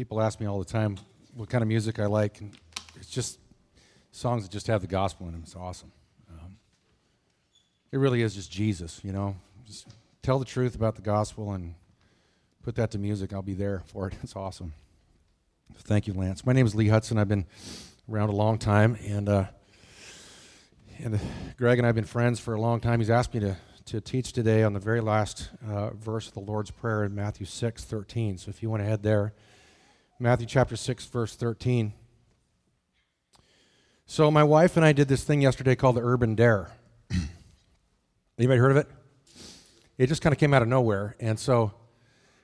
people ask me all the time what kind of music I like, and it's just songs that just have the gospel in them. It's awesome. Um, it really is just Jesus, you know. Just tell the truth about the gospel and put that to music. I'll be there for it. It's awesome. Thank you, Lance. My name is Lee Hudson. I've been around a long time, and uh, and Greg and I have been friends for a long time. He's asked me to to teach today on the very last uh, verse of the Lord's Prayer in Matthew 6 13. So if you want to head there, Matthew chapter 6, verse 13. So my wife and I did this thing yesterday called the Urban Dare. Anybody heard of it? It just kind of came out of nowhere. And so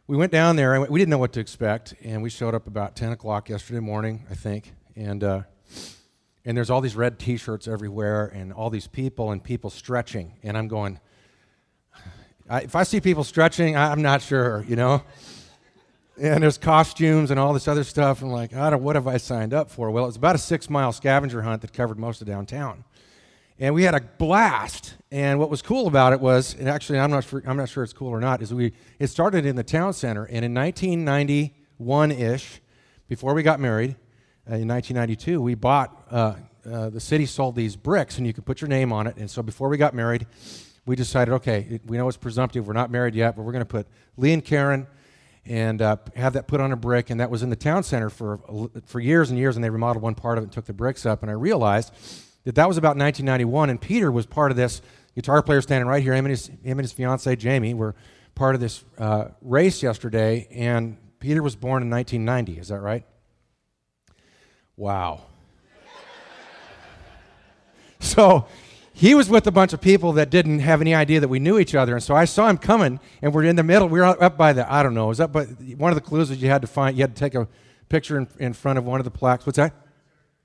we went down there, and we didn't know what to expect. And we showed up about 10 o'clock yesterday morning, I think. And, uh, and there's all these red t shirts everywhere, and all these people, and people stretching. And I'm going, I, if I see people stretching, I, I'm not sure, you know? And there's costumes and all this other stuff. I'm like, I don't, what have I signed up for? Well, it was about a six mile scavenger hunt that covered most of downtown. And we had a blast. And what was cool about it was, and actually, I'm not, sure, I'm not sure it's cool or not, is we, it started in the town center. And in 1991 ish, before we got married, uh, in 1992, we bought, uh, uh, the city sold these bricks and you could put your name on it. And so before we got married, we decided, okay, we know it's presumptive. We're not married yet, but we're going to put Lee and Karen and uh, have that put on a brick. And that was in the town center for, for years and years. And they remodeled one part of it and took the bricks up. And I realized that that was about 1991. And Peter was part of this guitar player standing right here. Him and his, him and his fiancee, Jamie, were part of this uh, race yesterday. And Peter was born in 1990. Is that right? Wow. so he was with a bunch of people that didn't have any idea that we knew each other. And so I saw him coming, and we're in the middle. We were up by the, I don't know, was up by one of the clues that you had to find, you had to take a picture in, in front of one of the plaques. What's that?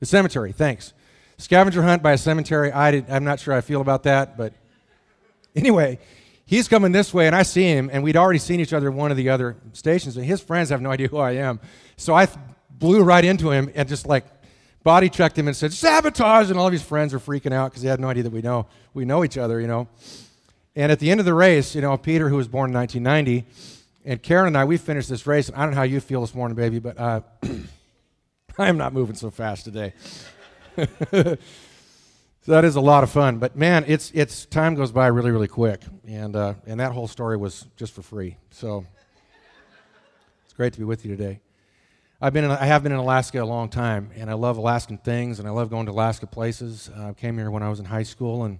The cemetery, thanks. Scavenger hunt by a cemetery. I did, I'm not sure I feel about that, but anyway, he's coming this way, and I see him, and we'd already seen each other at one of the other stations, and his friends have no idea who I am. So I blew right into him and just like body checked him and said, sabotage. And all of his friends are freaking out because they had no idea that we know, we know each other, you know. And at the end of the race, you know, Peter, who was born in 1990, and Karen and I, we finished this race. And I don't know how you feel this morning, baby, but uh, I am not moving so fast today. so that is a lot of fun. But man, it's, it's time goes by really, really quick. And, uh, and that whole story was just for free. So it's great to be with you today. I've been in, I have been in Alaska a long time, and I love Alaskan things, and I love going to Alaska places. Uh, I came here when I was in high school, and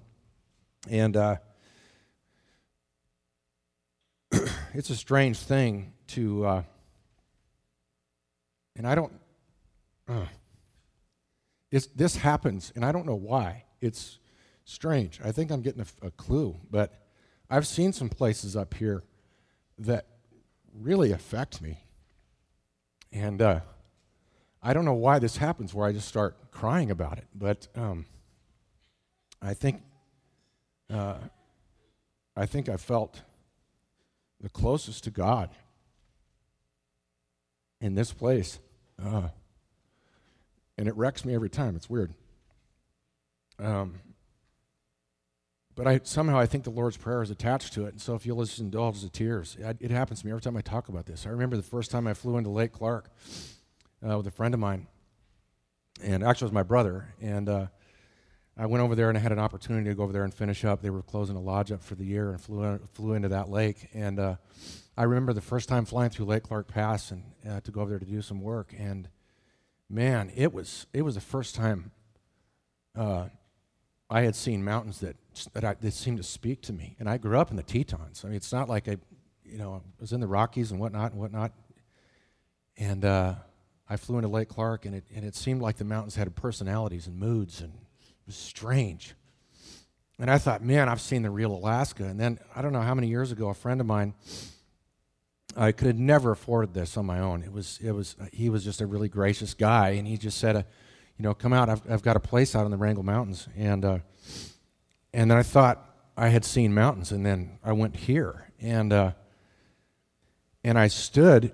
and uh, it's a strange thing to, uh, and I don't. Uh, this this happens, and I don't know why. It's strange. I think I'm getting a, a clue, but I've seen some places up here that really affect me and uh, I don't know why this happens where I just start crying about it, but um, I think uh, I think I felt the closest to God in this place, uh, and it wrecks me every time. It's weird. Um, but I somehow I think the Lord's Prayer is attached to it. And so if you'll just indulge the tears, it, it, happens to me every time I talk about this. I remember the first time I flew into Lake Clark uh, with a friend of mine, and actually it was my brother. And uh, I went over there and I had an opportunity to go over there and finish up. They were closing a lodge up for the year and flew, flew into that lake. And uh, I remember the first time flying through Lake Clark Pass and uh, to go over there to do some work. And man, it was it was the first time uh, I had seen mountains that that, I, that seemed to speak to me. And I grew up in the Tetons. I mean, it's not like I, you know, I was in the Rockies and whatnot and whatnot. And uh, I flew into Lake Clark, and it, and it seemed like the mountains had personalities and moods, and it was strange. And I thought, man, I've seen the real Alaska. And then I don't know how many years ago, a friend of mine, I could have never afforded this on my own. It was, it was, he was just a really gracious guy, and he just said, uh, you know, come out. I've, I've got a place out in the Wrangell Mountains, and uh, and then I thought I had seen mountains, and then I went here, and uh, and I stood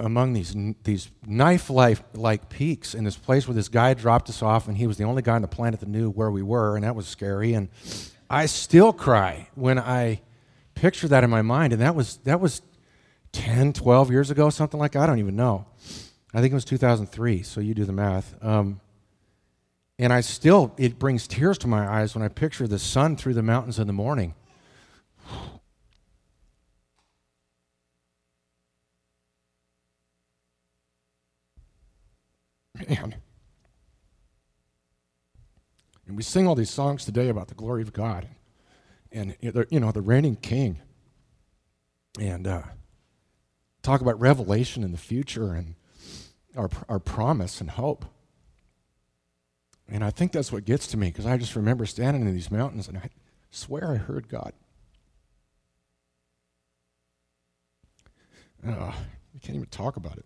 among these these knife like peaks in this place where this guy dropped us off, and he was the only guy on the planet that knew where we were, and that was scary. And I still cry when I picture that in my mind, and that was that was 10, 12 years ago, something like. I don't even know. I think it was 2003, so you do the math. Um, and I still, it brings tears to my eyes when I picture the sun through the mountains in the morning. Man. And we sing all these songs today about the glory of God and, you know, the reigning king. And uh, talk about revelation in the future and our, our promise and hope. And I think that's what gets to me because I just remember standing in these mountains and I swear I heard God. Uh, you can't even talk about it.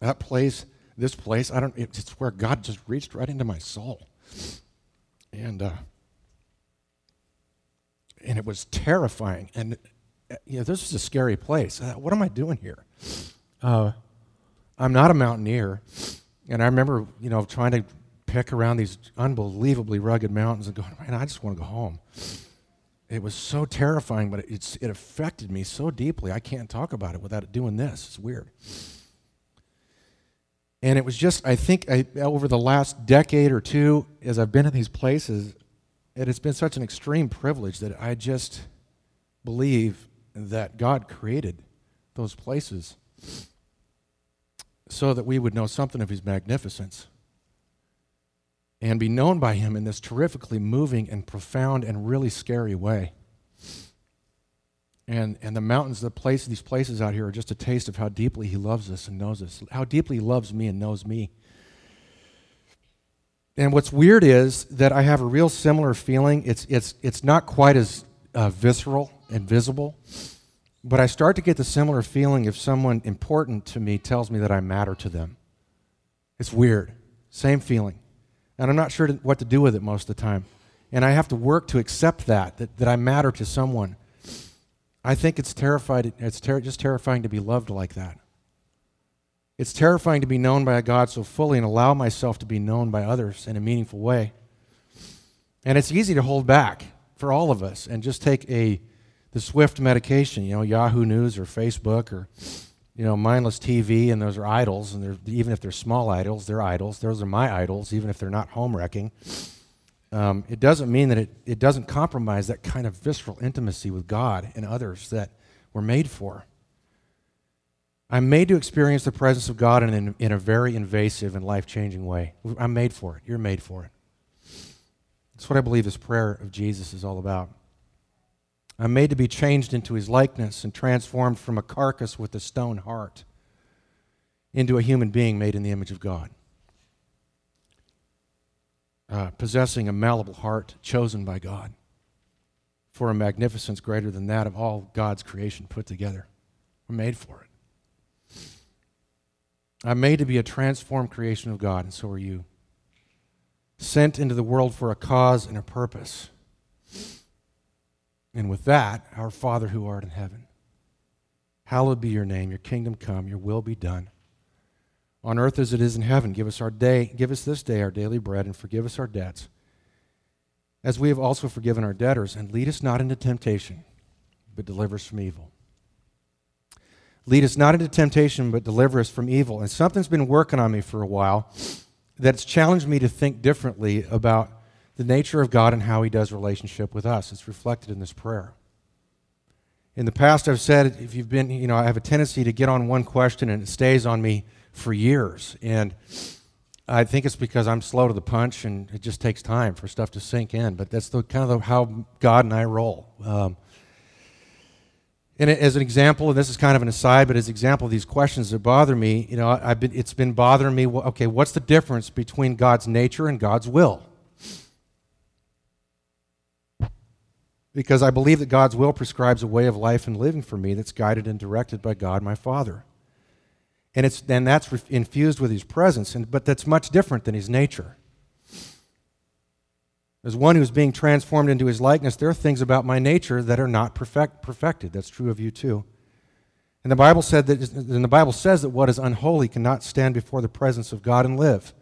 That place, this place, I don't, it's where God just reached right into my soul. And, uh, and it was terrifying. And, uh, you know, this is a scary place. Uh, what am I doing here? Uh, I'm not a mountaineer. And I remember, you know, trying to pick around these unbelievably rugged mountains and going, man, I just want to go home. It was so terrifying, but it's, it affected me so deeply. I can't talk about it without doing this. It's weird. And it was just, I think, I, over the last decade or two, as I've been in these places, it has been such an extreme privilege that I just believe that God created those places so that we would know something of his magnificence and be known by him in this terrifically moving and profound and really scary way. And, and the mountains, the place, these places out here are just a taste of how deeply he loves us and knows us, how deeply he loves me and knows me. And what's weird is that I have a real similar feeling. It's, it's, it's not quite as uh, visceral and visible, but I start to get the similar feeling if someone important to me tells me that I matter to them. It's weird. Same feeling. And I'm not sure what to do with it most of the time. And I have to work to accept that, that, that I matter to someone. I think it's terrified, it's ter- just terrifying to be loved like that. It's terrifying to be known by a God so fully and allow myself to be known by others in a meaningful way. And it's easy to hold back for all of us and just take a the swift medication, you know, Yahoo News or Facebook or, you know, mindless TV, and those are idols. And even if they're small idols, they're idols. Those are my idols, even if they're not home wrecking. Um, it doesn't mean that it, it doesn't compromise that kind of visceral intimacy with God and others that we're made for. I'm made to experience the presence of God in, in a very invasive and life changing way. I'm made for it. You're made for it. That's what I believe this prayer of Jesus is all about. I'm made to be changed into his likeness and transformed from a carcass with a stone heart into a human being made in the image of God. Uh, possessing a malleable heart chosen by God for a magnificence greater than that of all God's creation put together. We're made for it. I'm made to be a transformed creation of God, and so are you. Sent into the world for a cause and a purpose. And with that, our Father who art in heaven, hallowed be your name, your kingdom come, your will be done. On earth as it is in heaven, give us our day, give us this day our daily bread, and forgive us our debts, as we have also forgiven our debtors, and lead us not into temptation, but deliver us from evil. Lead us not into temptation, but deliver us from evil. And something's been working on me for a while that's challenged me to think differently about the nature of God and how He does relationship with us. It's reflected in this prayer. In the past, I've said if you've been, you know, I have a tendency to get on one question and it stays on me for years. And I think it's because I'm slow to the punch and it just takes time for stuff to sink in. But that's the kind of the, how God and I roll. Um, and as an example, and this is kind of an aside, but as an example of these questions that bother me, you know, I've been, it's been bothering me. Okay, what's the difference between God's nature and God's will? Because I believe that God's will prescribes a way of life and living for me that's guided and directed by God my Father. And, it's, and that's infused with His presence, and, but that's much different than His nature. As one who's being transformed into His likeness, there are things about my nature that are not perfect, perfected. That's true of you too. And the Bible said that, and the Bible says that what is unholy cannot stand before the presence of God and live.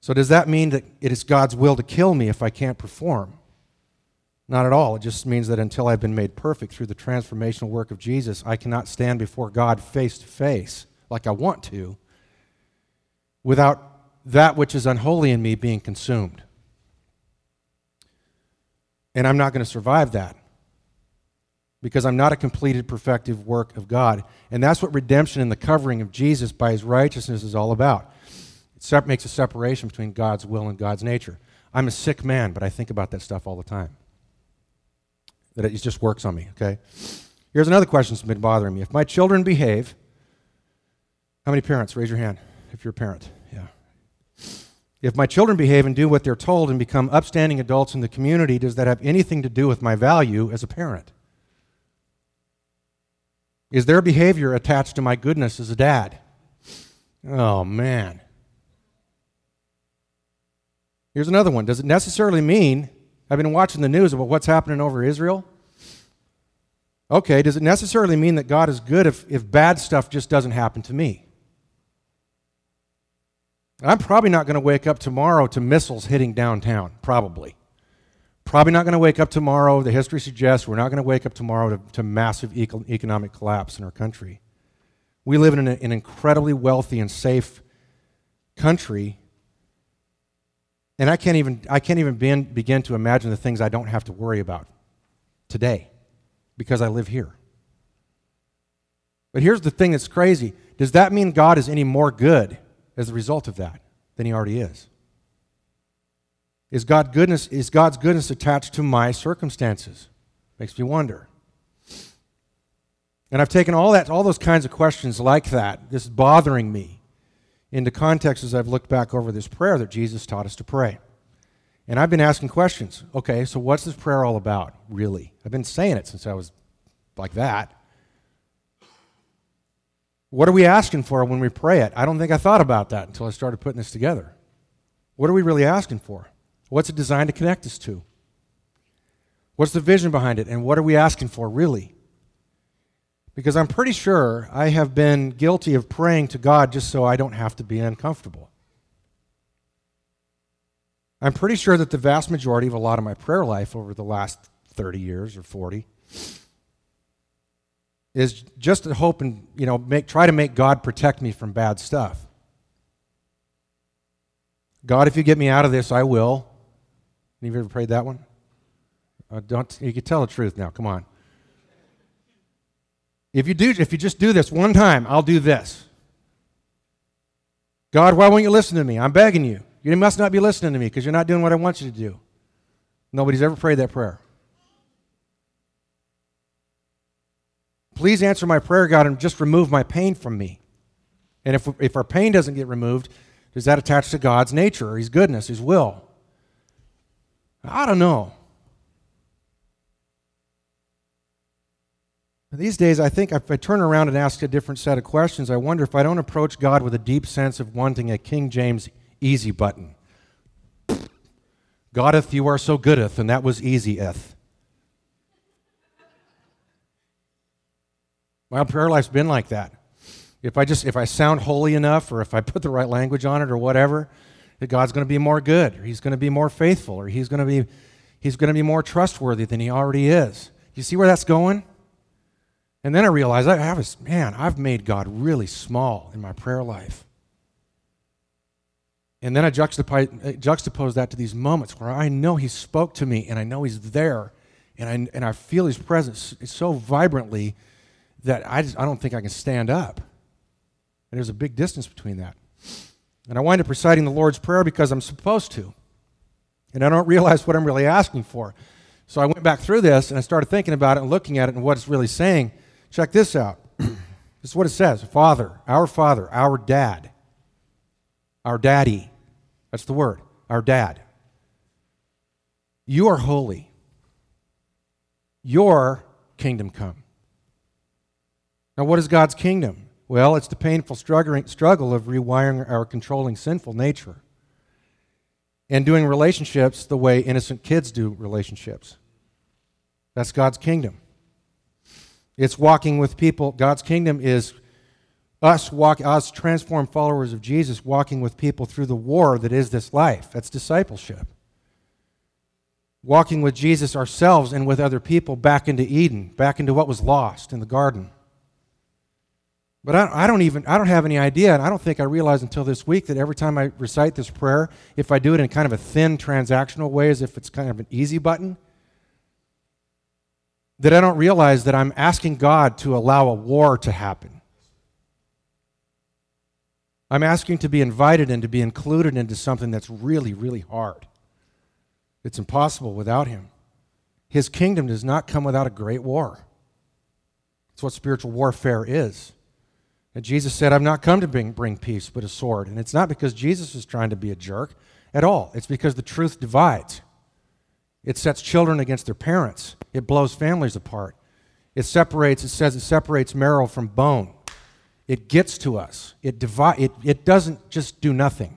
So does that mean that it is God's will to kill me if I can't perform? Not at all. It just means that until I've been made perfect through the transformational work of Jesus, I cannot stand before God face to face like I want to without that which is unholy in me being consumed. And I'm not going to survive that because I'm not a completed, perfective work of God. And that's what redemption and the covering of Jesus by his righteousness is all about. It makes a separation between God's will and God's nature. I'm a sick man, but I think about that stuff all the time. That it just works on me, okay? Here's another question that's been bothering me. If my children behave, how many parents? Raise your hand if you're a parent. Yeah. If my children behave and do what they're told and become upstanding adults in the community, does that have anything to do with my value as a parent? Is their behavior attached to my goodness as a dad? Oh, man. Here's another one. Does it necessarily mean, I've been watching the news about what's happening over Israel? Okay, does it necessarily mean that God is good if, if bad stuff just doesn't happen to me? I'm probably not going to wake up tomorrow to missiles hitting downtown, probably. Probably not going to wake up tomorrow, the history suggests we're not going to wake up tomorrow to, to massive eco- economic collapse in our country. We live in an, an incredibly wealthy and safe country and I can't even, I can't even begin, begin to imagine the things I don't have to worry about today because I live here. But here's the thing that's crazy does that mean God is any more good as a result of that than he already is? Is, God goodness, is God's goodness attached to my circumstances? Makes me wonder. And I've taken all that, all those kinds of questions like that, this is bothering me, into context as I've looked back over this prayer that Jesus taught us to pray. And I've been asking questions. Okay, so what's this prayer all about, really? I've been saying it since I was like that. What are we asking for when we pray it? I don't think I thought about that until I started putting this together. What are we really asking for? What's it designed to connect us to? What's the vision behind it? And what are we asking for, really? Because I'm pretty sure I have been guilty of praying to God just so I don't have to be uncomfortable. I'm pretty sure that the vast majority of a lot of my prayer life over the last 30 years or 40 is just to hope and, you know, make, try to make God protect me from bad stuff. God, if you get me out of this, I will. Of you ever prayed that one? Uh, don't, you can tell the truth now. Come on. If you do, if you just do this one time, I'll do this. God, why won't you listen to me? I'm begging you. You must not be listening to me because you're not doing what I want you to do. Nobody's ever prayed that prayer. Please answer my prayer, God, and just remove my pain from me. And if, if our pain doesn't get removed, does that attach to God's nature or His goodness, His will? I don't know. These days, I think if I turn around and ask a different set of questions, I wonder if I don't approach God with a deep sense of wanting a King James easy button. Godeth, you are so goodeth, and that was easyeth. My prayer life's been like that. If I just if I sound holy enough, or if I put the right language on it, or whatever, that God's going to be more good, or He's going to be more faithful, or He's going to be He's going to be more trustworthy than He already is. You see where that's going? And then I realized I have a, man, I've made God really small in my prayer life. And then I juxtapose, uh, juxtapose that to these moments where I know He spoke to me and I know He's there and I, and I feel His presence so vibrantly that I, just, I don't think I can stand up. And there's a big distance between that. And I wind up reciting the Lord's Prayer because I'm supposed to. And I don't realize what I'm really asking for. So I went back through this and I started thinking about it and looking at it and what it's really saying. Check this out. this is what it says Father, our Father, our dad, our daddy. That's the word, our dad. You are holy. Your kingdom come. Now, what is God's kingdom? Well, it's the painful struggle of rewiring our controlling sinful nature and doing relationships the way innocent kids do relationships. That's God's kingdom. It's walking with people. God's kingdom is us walk us transformed followers of Jesus walking with people through the war that is this life. That's discipleship. walking with Jesus ourselves and with other people back into Eden, back into what was lost in the garden. But I, I, don't even, I don't have any idea, and I don't think I realized until this week that every time I recite this prayer, if I do it in kind of a thin transactional way, as if it's kind of an easy button, that I don't realize that I'm asking God to allow a war to happen. I'm asking to be invited and to be included into something that's really, really hard. It's impossible without Him. His kingdom does not come without a great war. It's what spiritual warfare is. And Jesus said, I've not come to bring, bring peace, but a sword. And it's not because Jesus is trying to be a jerk at all. It's because the truth divides. It sets children against their parents. It blows families apart. It separates, it says it separates marrow from bone. It gets to us. It, it, it doesn't just do nothing.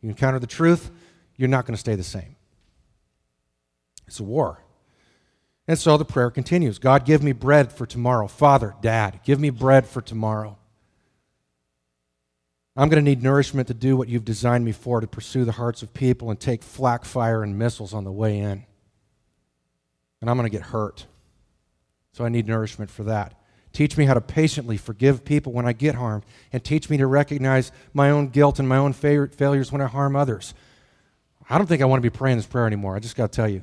You encounter the truth, you're not going to stay the same. It's a war. And so the prayer continues God, give me bread for tomorrow. Father, Dad, give me bread for tomorrow. I'm going to need nourishment to do what you've designed me for to pursue the hearts of people and take flak fire and missiles on the way in. And I'm going to get hurt. So I need nourishment for that. Teach me how to patiently forgive people when I get harmed, and teach me to recognize my own guilt and my own failures when I harm others. I don't think I want to be praying this prayer anymore. I just got to tell you.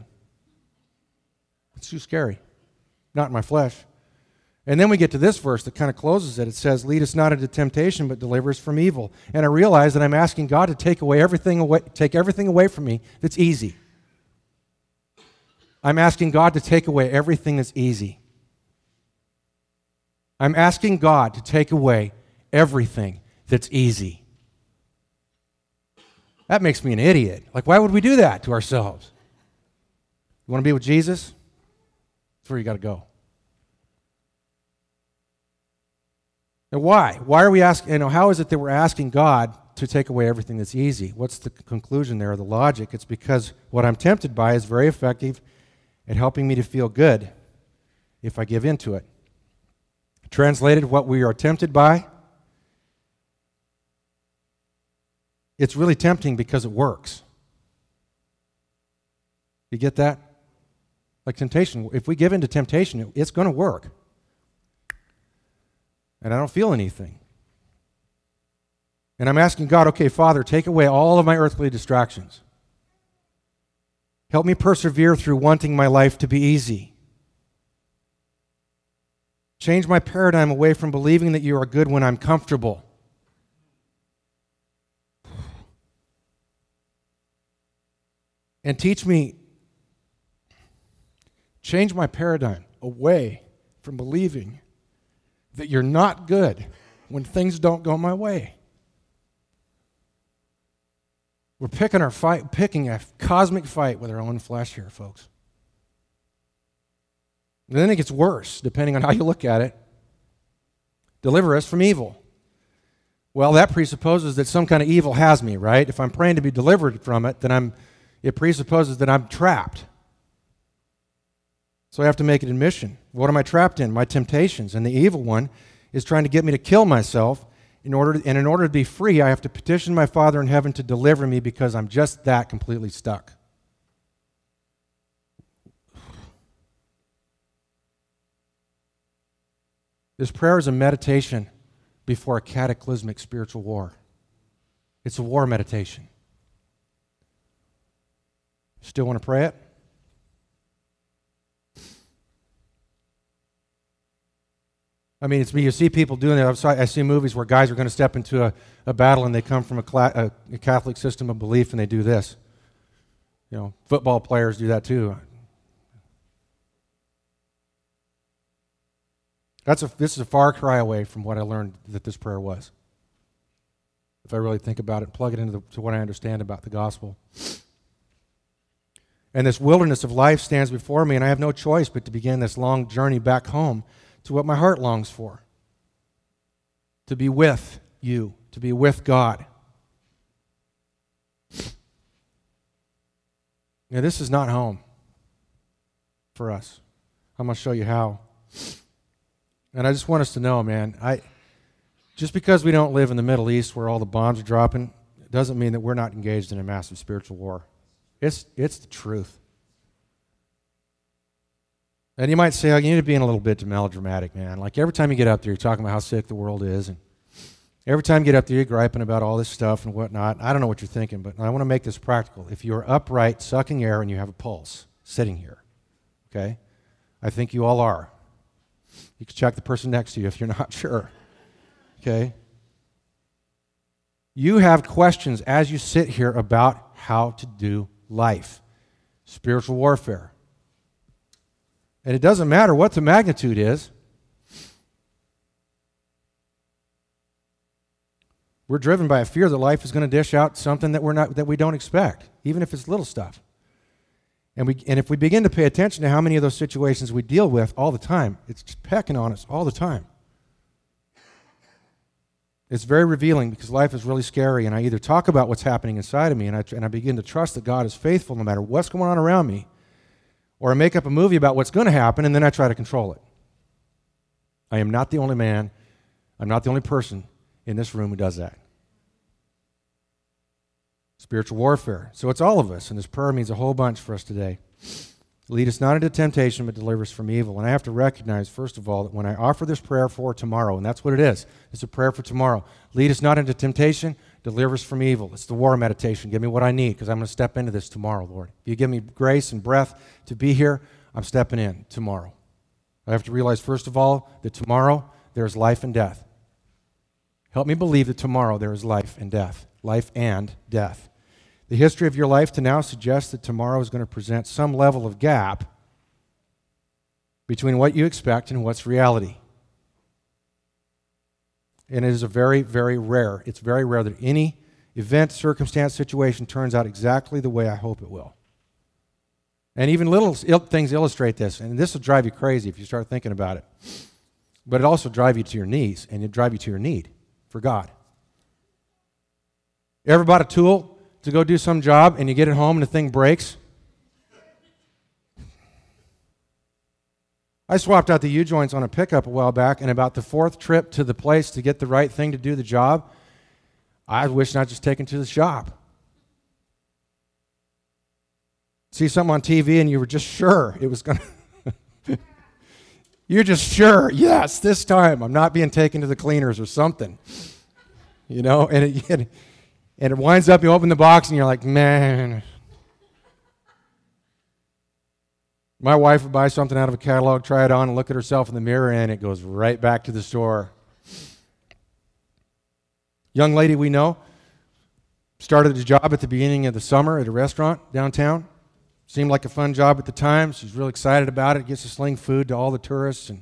It's too scary. Not in my flesh. And then we get to this verse that kind of closes it. It says, Lead us not into temptation, but deliver us from evil. And I realize that I'm asking God to take away everything away, take everything away from me that's easy. I'm asking God to take away everything that's easy. I'm asking God to take away everything that's easy. That makes me an idiot. Like, why would we do that to ourselves? You want to be with Jesus? That's where you got to go. And why? Why are we asking, you know, how is it that we're asking God to take away everything that's easy? What's the conclusion there, the logic? It's because what I'm tempted by is very effective at helping me to feel good if I give in to it. Translated, what we are tempted by, it's really tempting because it works. You get that? Like temptation, if we give in to temptation, it's going to work and I don't feel anything. And I'm asking God, okay, Father, take away all of my earthly distractions. Help me persevere through wanting my life to be easy. Change my paradigm away from believing that you are good when I'm comfortable. And teach me, change my paradigm away from believing that you're not good when things don't go my way. We're picking our fight, picking a cosmic fight with our own flesh here, folks. And then it gets worse, depending on how you look at it. Deliver us from evil. Well, that presupposes that some kind of evil has me, right? If I'm praying to be delivered from it, then I'm it presupposes that I'm trapped. So I have to make an admission. What am I trapped in? My temptations. And the evil one is trying to get me to kill myself. In order and in order to be free, I have to petition my Father in heaven to deliver me because I'm just that completely stuck. This prayer is a meditation before a cataclysmic spiritual war. It's a war meditation. Still want to pray it? I mean, it's you see people doing it. I see movies where guys are going to step into a, a battle and they come from a, a, a Catholic system of belief and they do this. You know, football players do that too. That's a, this is a far cry away from what I learned that this prayer was. If I really think about it, plug it into the, what I understand about the gospel. And this wilderness of life stands before me, and I have no choice but to begin this long journey back home to what my heart longs for to be with you, to be with God. Now, this is not home for us. I'm going to show you how. And I just want us to know, man, I just because we don't live in the Middle East where all the bombs are dropping, doesn't mean that we're not engaged in a massive spiritual war. It's, it's the truth. And you might say, oh, you need to be in a little bit melodramatic, man. Like every time you get up there, you're talking about how sick the world is. And every time you get up there, you're griping about all this stuff and whatnot. I don't know what you're thinking, but I want to make this practical. If you're upright, sucking air, and you have a pulse, sitting here, okay? I think you all are. You can check the person next to you if you're not sure, okay? You have questions as you sit here about how to do life, spiritual warfare. And it doesn't matter what the magnitude is. We're driven by a fear that life is going to dish out something that, we're not, that we don't expect, even if it's little stuff. And, we, and if we begin to pay attention to how many of those situations we deal with all the time, it's pecking on us all the time. It's very revealing because life is really scary, and I either talk about what's happening inside of me and I, and I begin to trust that God is faithful no matter what's going on around me, or I make up a movie about what's going to happen and then I try to control it. I am not the only man, I'm not the only person in this room who does that. Spiritual warfare. So it's all of us, and this prayer means a whole bunch for us today. Lead us not into temptation, but deliver us from evil. And I have to recognize, first of all, that when I offer this prayer for tomorrow, and that's what it is, it's a prayer for tomorrow. Lead us not into temptation, deliver us from evil. It's the war meditation. Give me what I need because I'm going to step into this tomorrow, Lord. If you give me grace and breath to be here, I'm stepping in tomorrow. I have to realize, first of all, that tomorrow there's life and death. Help me believe that tomorrow there is life and death, life and death. The history of your life to now suggests that tomorrow is going to present some level of gap between what you expect and what's reality. And it is a very, very rare, it's very rare that any event, circumstance, situation turns out exactly the way I hope it will. And even little things illustrate this, and this will drive you crazy if you start thinking about it. But it also drive you to your knees, and it drive you to your need for God. Ever bought a tool to go do some job and you get it home and the thing breaks? I swapped out the U joints on a pickup a while back, and about the fourth trip to the place to get the right thing to do the job, I wish I'd just taken to the shop. See something on TV and you were just sure it was going to. You're just sure, yes, this time I'm not being taken to the cleaners or something. You know, and it, and it winds up, you open the box and you're like, man, My wife would buy something out of a catalog, try it on, and look at herself in the mirror, and it goes right back to the store. Young lady we know started a job at the beginning of the summer at a restaurant downtown. Seemed like a fun job at the time. She's really excited about it. Gets to sling food to all the tourists and,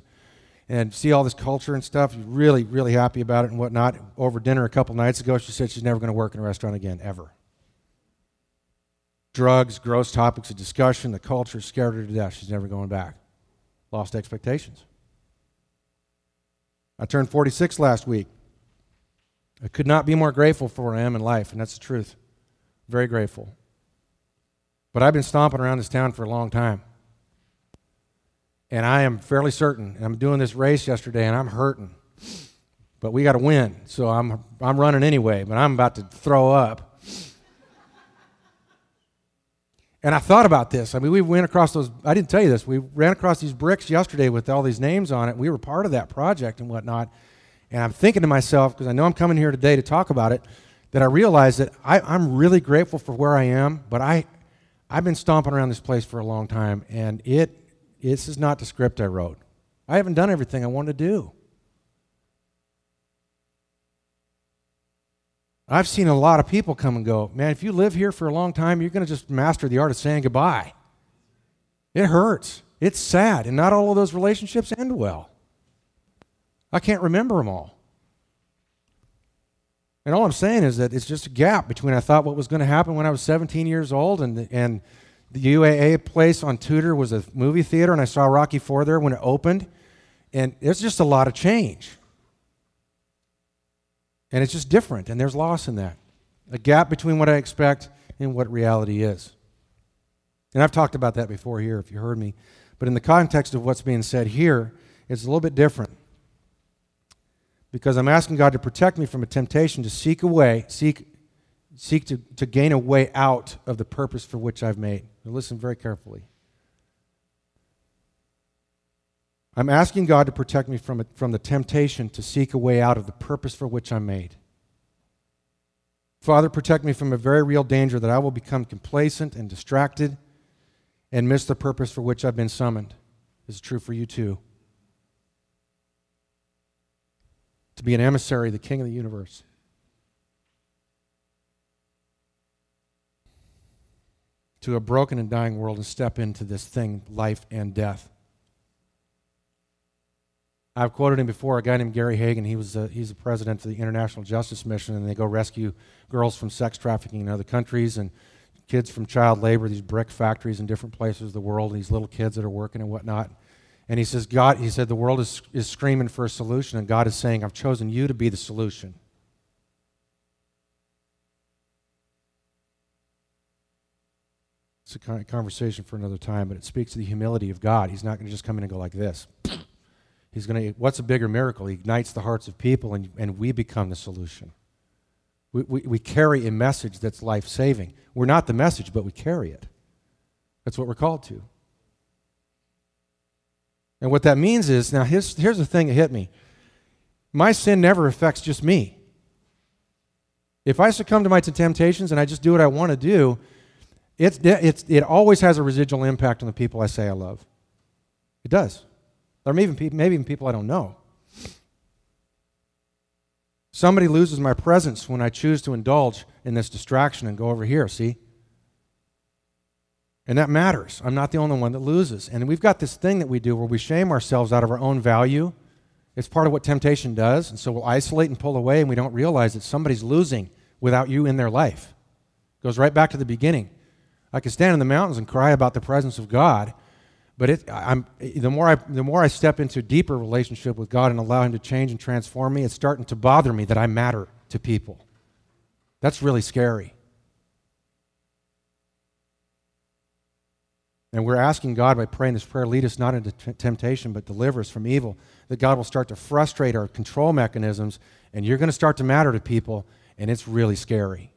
and see all this culture and stuff. She's really, really happy about it and whatnot. Over dinner a couple nights ago, she said she's never going to work in a restaurant again, ever drugs, gross topics of discussion. The culture scared her to death. She's never going back. Lost expectations. I turned 46 last week. I could not be more grateful for where I am in life, and that's the truth. Very grateful. But I've been stomping around this town for a long time. And I am fairly certain, I'm doing this race yesterday and I'm hurting. But we got to win. So I'm, I'm running anyway, but I'm about to throw up. And I thought about this. I mean, we went across those, I didn't tell you this, we ran across these bricks yesterday with all these names on it. We were part of that project and whatnot. And I'm thinking to myself, because I know I'm coming here today to talk about it, that I realize that I, I'm really grateful for where I am, but I, I've been stomping around this place for a long time, and it, this is not the script I wrote. I haven't done everything I wanted to do. I've seen a lot of people come and go, man, if you live here for a long time, you're going to just master the art of saying goodbye. It hurts. It's sad. And not all of those relationships end well. I can't remember them all. And all I'm saying is that it's just a gap between I thought what was going to happen when I was 17 years old and and the UAA place on Tudor was a movie theater, and I saw Rocky Four there when it opened. And there's just a lot of change. And it's just different, and there's loss in that. A gap between what I expect and what reality is. And I've talked about that before here, if you heard me. But in the context of what's being said here, it's a little bit different. Because I'm asking God to protect me from a temptation to seek a way, seek, seek to, to gain a way out of the purpose for which I've made. Now listen very carefully. I'm asking God to protect me from, from the temptation to seek a way out of the purpose for which I'm made. Father, protect me from a very real danger that I will become complacent and distracted and miss the purpose for which I've been summoned. This is true for you too. To be an emissary, the king of the universe. To a broken and dying world and step into this thing, life and death. I've quoted him before, a guy named Gary Haugen. He was a, he's the president of the International Justice Mission, and they go rescue girls from sex trafficking in other countries and kids from child labor, these brick factories in different places of the world, these little kids that are working and whatnot. And he says, God, he said, the world is, is screaming for a solution, and God is saying, I've chosen you to be the solution. It's a conversation for another time, but it speaks to the humility of God. He's not going to just come in and go like this. He's going to, what's a bigger miracle? He ignites the hearts of people, and, and we become the solution. We, we, we carry a message that's life saving. We're not the message, but we carry it. That's what we're called to. And what that means is now, here's, here's the thing that hit me my sin never affects just me. If I succumb to my temptations and I just do what I want to do, it's, it's, it always has a residual impact on the people I say I love. It does. Or maybe, maybe even people I don't know. Somebody loses my presence when I choose to indulge in this distraction and go over here, see? And that matters. I'm not the only one that loses. And we've got this thing that we do where we shame ourselves out of our own value. It's part of what temptation does. And so we'll isolate and pull away, and we don't realize that somebody's losing without you in their life. It goes right back to the beginning. I could stand in the mountains and cry about the presence of God, but it, I'm, the, more I, the more I step into deeper relationship with God and allow Him to change and transform me, it's starting to bother me that I matter to people. That's really scary. And we're asking God by praying this prayer, lead us not into t- temptation, but deliver us from evil, that God will start to frustrate our control mechanisms, and you're going to start to matter to people, and it's really scary.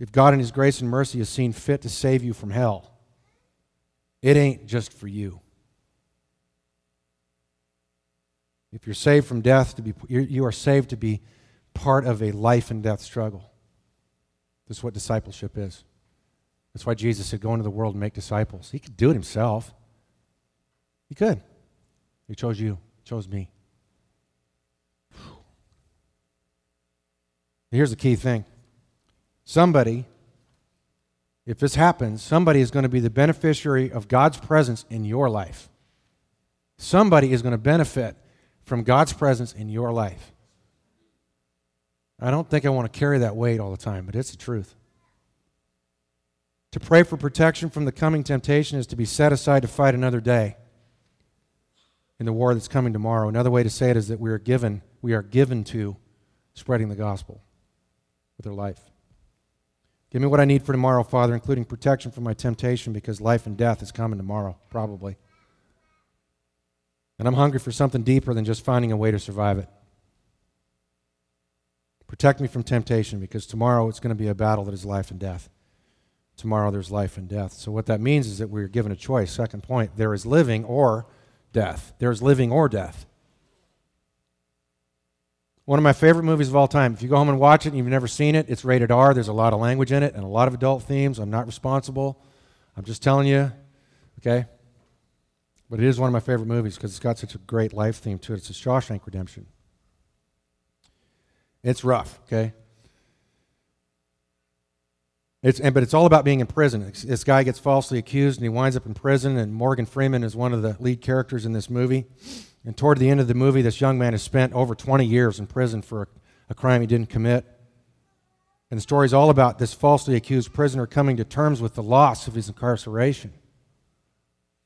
If God in His grace and mercy has seen fit to save you from hell, it ain't just for you. If you're saved from death, to be, you are saved to be part of a life and death struggle. This is what discipleship is. That's why Jesus said, Go into the world and make disciples. He could do it himself. He could. He chose you, he chose me. Here's the key thing Somebody, if this happens, somebody is going to be the beneficiary of God's presence in your life. Somebody is going to benefit from God's presence in your life. I don't think I want to carry that weight all the time, but it's the truth. To pray for protection from the coming temptation is to be set aside to fight another day in the war that's coming tomorrow. Another way to say it is that we are given, we are given to spreading the gospel with our life. Give me what I need for tomorrow, Father, including protection from my temptation because life and death is coming tomorrow, probably. And I'm hungry for something deeper than just finding a way to survive it. Protect me from temptation because tomorrow it's going to be a battle that is life and death. Tomorrow there's life and death. So, what that means is that we're given a choice. Second point there is living or death. There is living or death. One of my favorite movies of all time. If you go home and watch it and you've never seen it, it's rated R. There's a lot of language in it and a lot of adult themes. I'm not responsible. I'm just telling you, okay? But it is one of my favorite movies because it's got such a great life theme to it. It's a Shawshank Redemption. It's rough, okay? It's, and, but it's all about being in prison. This guy gets falsely accused and he winds up in prison, and Morgan Freeman is one of the lead characters in this movie. And toward the end of the movie, this young man has spent over 20 years in prison for a, a crime he didn't commit. And the story is all about this falsely accused prisoner coming to terms with the loss of his incarceration.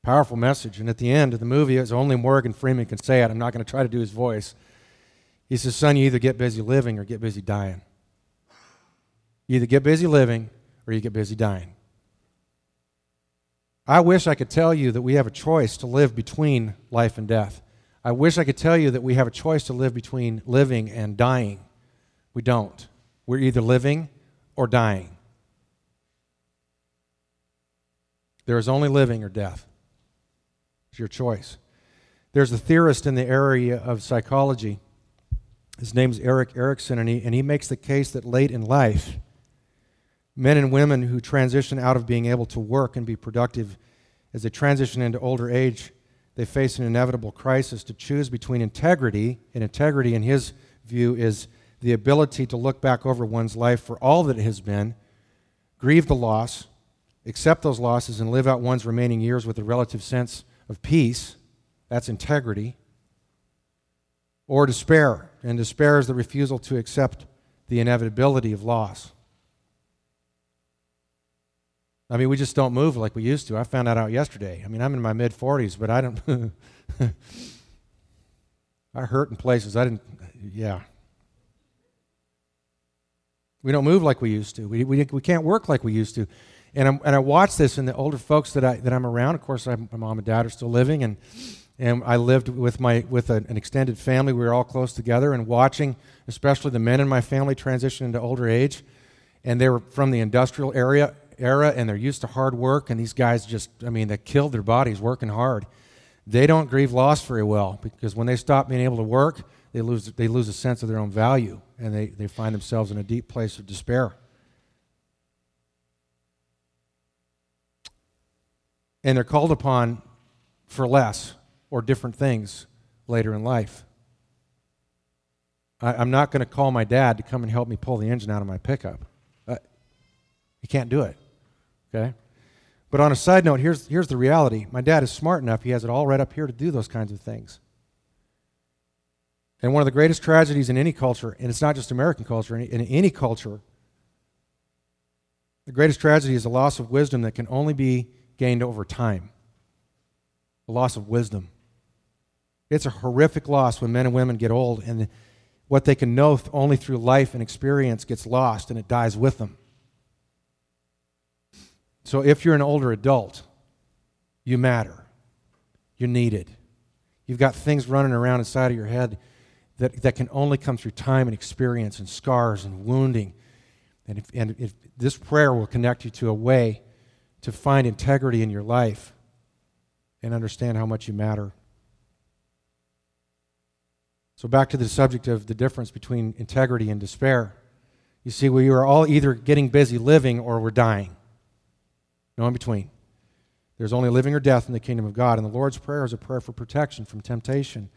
Powerful message. And at the end of the movie, as only Morgan Freeman can say it, I'm not going to try to do his voice. He says, Son, you either get busy living or get busy dying. You either get busy living or you get busy dying. I wish I could tell you that we have a choice to live between life and death. I wish I could tell you that we have a choice to live between living and dying. We don't. We're either living or dying. There is only living or death. It's your choice. There's a theorist in the area of psychology. His name's Erik Erikson, and he, and he makes the case that late in life, men and women who transition out of being able to work and be productive as they transition into older age, they face an inevitable crisis to choose between integrity, and integrity, in his view, is the ability to look back over one's life for all that it has been, grieve the loss, accept those losses, and live out one's remaining years with a relative sense of peace. That's integrity. Or despair. And despair is the refusal to accept the inevitability of loss. I mean, we just don't move like we used to. I found that out yesterday. I mean, I'm in my mid 40s, but I don't. I hurt in places I didn't. Yeah. We don't move like we used to. We, we, we can't work like we used to. And, I'm, and I watch this in the older folks that, I, that I'm around. Of course, I, my mom and dad are still living, and, and I lived with, my, with a, an extended family. We were all close together, and watching, especially the men in my family, transition into older age. And they were from the industrial area, era, and they're used to hard work. And these guys just, I mean, they killed their bodies working hard. They don't grieve loss very well because when they stop being able to work, they lose, they lose a sense of their own value and they, they find themselves in a deep place of despair. And they're called upon for less or different things later in life. I, am not going to call my dad to come and help me pull the engine out of my pickup. Uh, he can't do it. Okay? But on a side note, here's, here's the reality. My dad is smart enough, he has it all right up here to do those kinds of things. And one of the greatest tragedies in any culture, and it's not just American culture, in any culture, the greatest tragedy is the loss of wisdom that can only be gained over time. The loss of wisdom. It's a horrific loss when men and women get old and what they can know only through life and experience gets lost and it dies with them. So if you're an older adult, you matter. You're needed. You've got things running around inside of your head that, that can only come through time and experience and scars and wounding. And if, and if this prayer will connect you to a way to find integrity in your life and understand how much you matter. So, back to the subject of the difference between integrity and despair. You see, we are all either getting busy living or we're dying. No in between. There's only living or death in the kingdom of God. And the Lord's Prayer is a prayer for protection from temptation.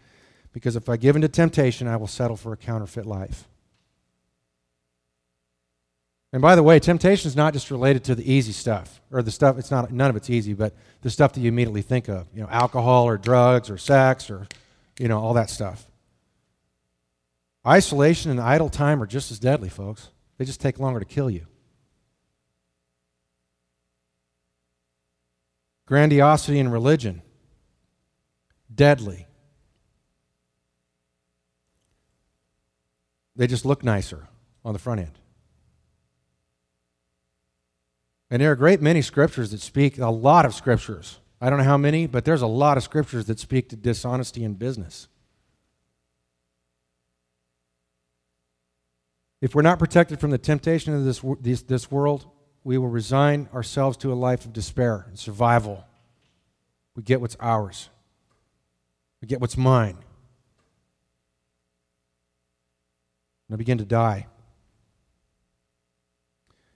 Because if I give in to temptation, I will settle for a counterfeit life. And by the way, temptation is not just related to the easy stuff, or the stuff, it's not, none of it's easy, but the stuff that you immediately think of, you know, alcohol or drugs or sex or, you know, all that stuff. Isolation and idle time are just as deadly, folks. They just take longer to kill you. Grandiosity in religion, deadly. They just look nicer on the front end. And there are a great many scriptures that speak, a lot of scriptures. I don't know how many, but there's a lot of scriptures that speak to dishonesty in business. If we're not protected from the temptation of this, this, this world, we will resign ourselves to a life of despair and survival. We get what's ours, we get what's mine. and I begin to die.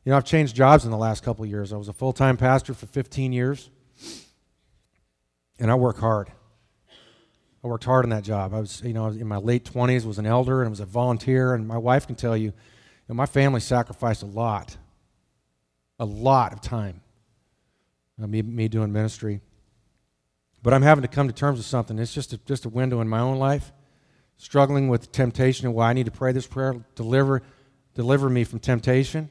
You know, I've changed jobs in the last couple of years. I was a full time pastor for 15 years, and I work hard. I worked hard in that job. I was, you know, in my late 20s, was an elder and was a volunteer, and my wife can tell you, you know, my family sacrificed a lot, a lot of time, uh, me, me doing ministry. But I'm having to come to terms with something. It's just a, just a window in my own life struggling with temptation and why I need to pray this prayer, deliver, deliver me from temptation.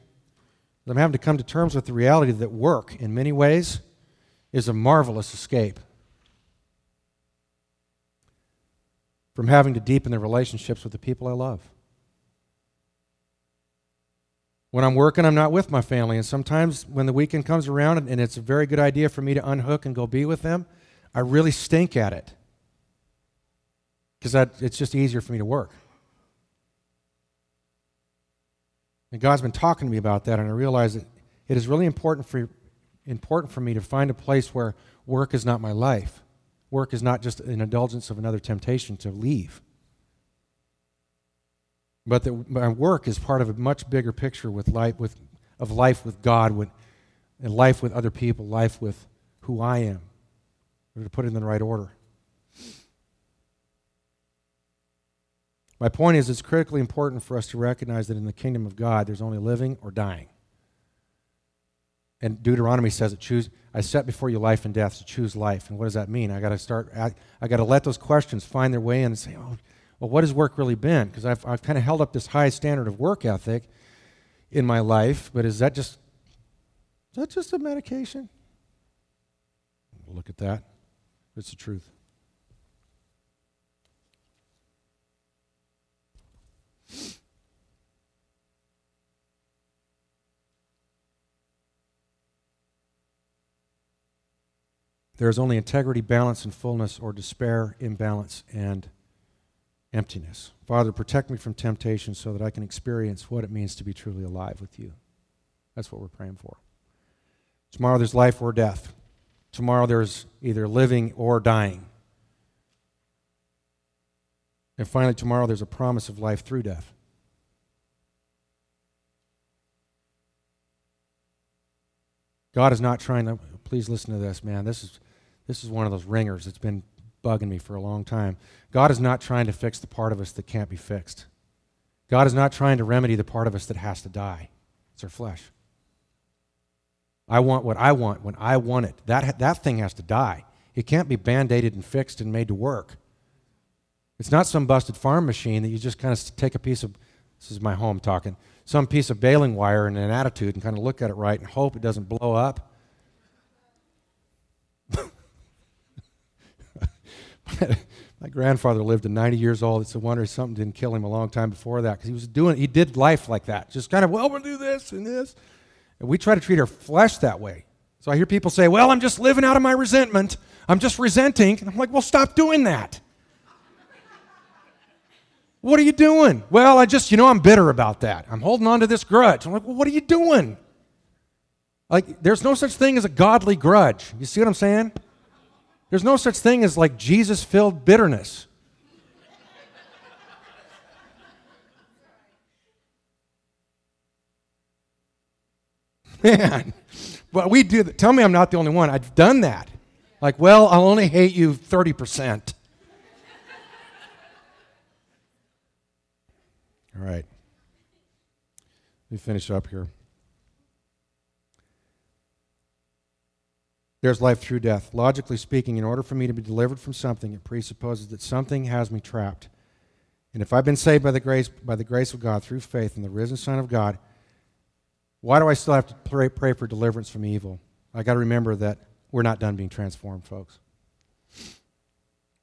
I'm having to come to terms with the reality that work, in many ways, is a marvelous escape from having to deepen the relationships with the people I love. When I'm working, I'm not with my family. And sometimes when the weekend comes around and it's a very good idea for me to unhook and go be with them, I really stink at it because it's just easier for me to work. And God's been talking to me about that, and I realize that it is really important for, important for me to find a place where work is not my life. Work is not just an indulgence of another temptation to leave. But that my work is part of a much bigger picture with life, with, of life with God with, and life with other people, life with who I am. To put it in the right order. My point is, it's critically important for us to recognize that in the kingdom of God, there's only living or dying. And Deuteronomy says it choose I set before you life and death, so choose life. And what does that mean? I got to start I, I got to let those questions find their way in and say, "Oh, well what has work really been?" Because I've I've kind of held up this high standard of work ethic in my life, but is that just is that just a medication? Look at that. It's the truth. There is only integrity, balance, and fullness, or despair, imbalance, and emptiness. Father, protect me from temptation so that I can experience what it means to be truly alive with you. That's what we're praying for. Tomorrow there's life or death. Tomorrow there's either living or dying. And finally, tomorrow there's a promise of life through death. God is not trying to, please listen to this, man. This is this is one of those ringers that's been bugging me for a long time. God is not trying to fix the part of us that can't be fixed. God is not trying to remedy the part of us that has to die. It's our flesh. I want what I want when I want it. That, that thing has to die. It can't be band aided and fixed and made to work. It's not some busted farm machine that you just kind of take a piece of, this is my home talking, some piece of baling wire and an attitude and kind of look at it right and hope it doesn't blow up. my grandfather lived to 90 years old. It's a wonder something didn't kill him a long time before that because he was doing, he did life like that. Just kind of, well, we'll do this and this. And we try to treat our flesh that way. So I hear people say, well, I'm just living out of my resentment. I'm just resenting. And I'm like, well, stop doing that. what are you doing? Well, I just, you know, I'm bitter about that. I'm holding on to this grudge. I'm like, well, what are you doing? Like, there's no such thing as a godly grudge. You see what I'm saying? There's no such thing as like Jesus filled bitterness. Man, but we do that. Tell me I'm not the only one. I've done that. Like, well, I'll only hate you 30%. All right. Let me finish up here. There's life through death. Logically speaking, in order for me to be delivered from something, it presupposes that something has me trapped. And if I've been saved by the grace, by the grace of God through faith in the risen Son of God, why do I still have to pray, pray for deliverance from evil? I got to remember that we're not done being transformed, folks.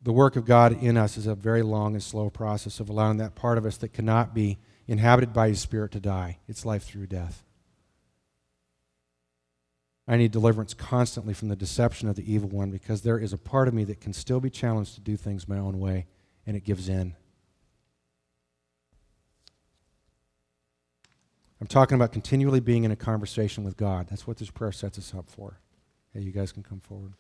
The work of God in us is a very long and slow process of allowing that part of us that cannot be inhabited by His Spirit to die. It's life through death. I need deliverance constantly from the deception of the evil one because there is a part of me that can still be challenged to do things my own way, and it gives in. I'm talking about continually being in a conversation with God. That's what this prayer sets us up for. Hey, you guys can come forward.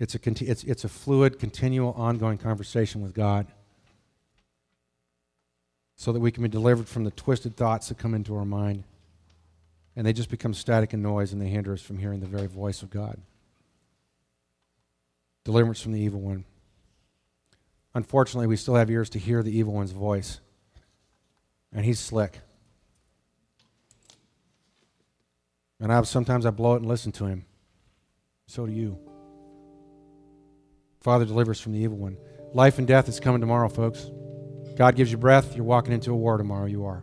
It's a, it's, it's a fluid, continual, ongoing conversation with God so that we can be delivered from the twisted thoughts that come into our mind. And they just become static and noise and they hinder us from hearing the very voice of God. Deliverance from the evil one. Unfortunately, we still have ears to hear the evil one's voice. And he's slick. And I sometimes I blow it and listen to him. So do you. Father, deliver us from the evil one. Life and death is coming tomorrow, folks. God gives you breath, you're walking into a war tomorrow, you are.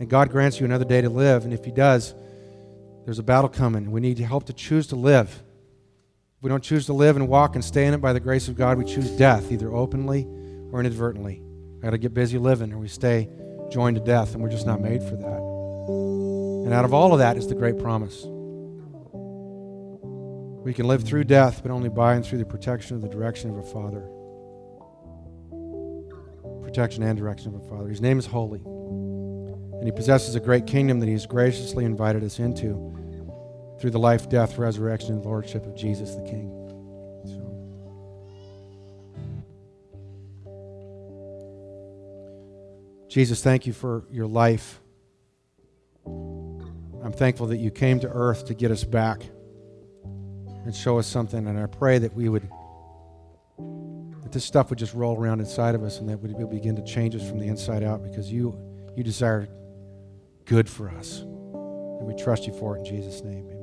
And God grants you another day to live, and if He does, there's a battle coming. We need help to choose to live. If we don't choose to live and walk and stay in it by the grace of God, we choose death, either openly or inadvertently. We got to get busy living, or we stay joined to death, and we're just not made for that. And out of all of that is the great promise. We can live through death, but only by and through the protection of the direction of a Father. protection and direction of a Father. His name is holy. And he possesses a great kingdom that he has graciously invited us into through the life, death, resurrection, and lordship of Jesus the King. So. Jesus, thank you for your life. I'm thankful that you came to earth to get us back and show us something. And I pray that we would, that this stuff would just roll around inside of us and that we would begin to change us from the inside out because you, you desire good for us. And we trust you for it in Jesus' name.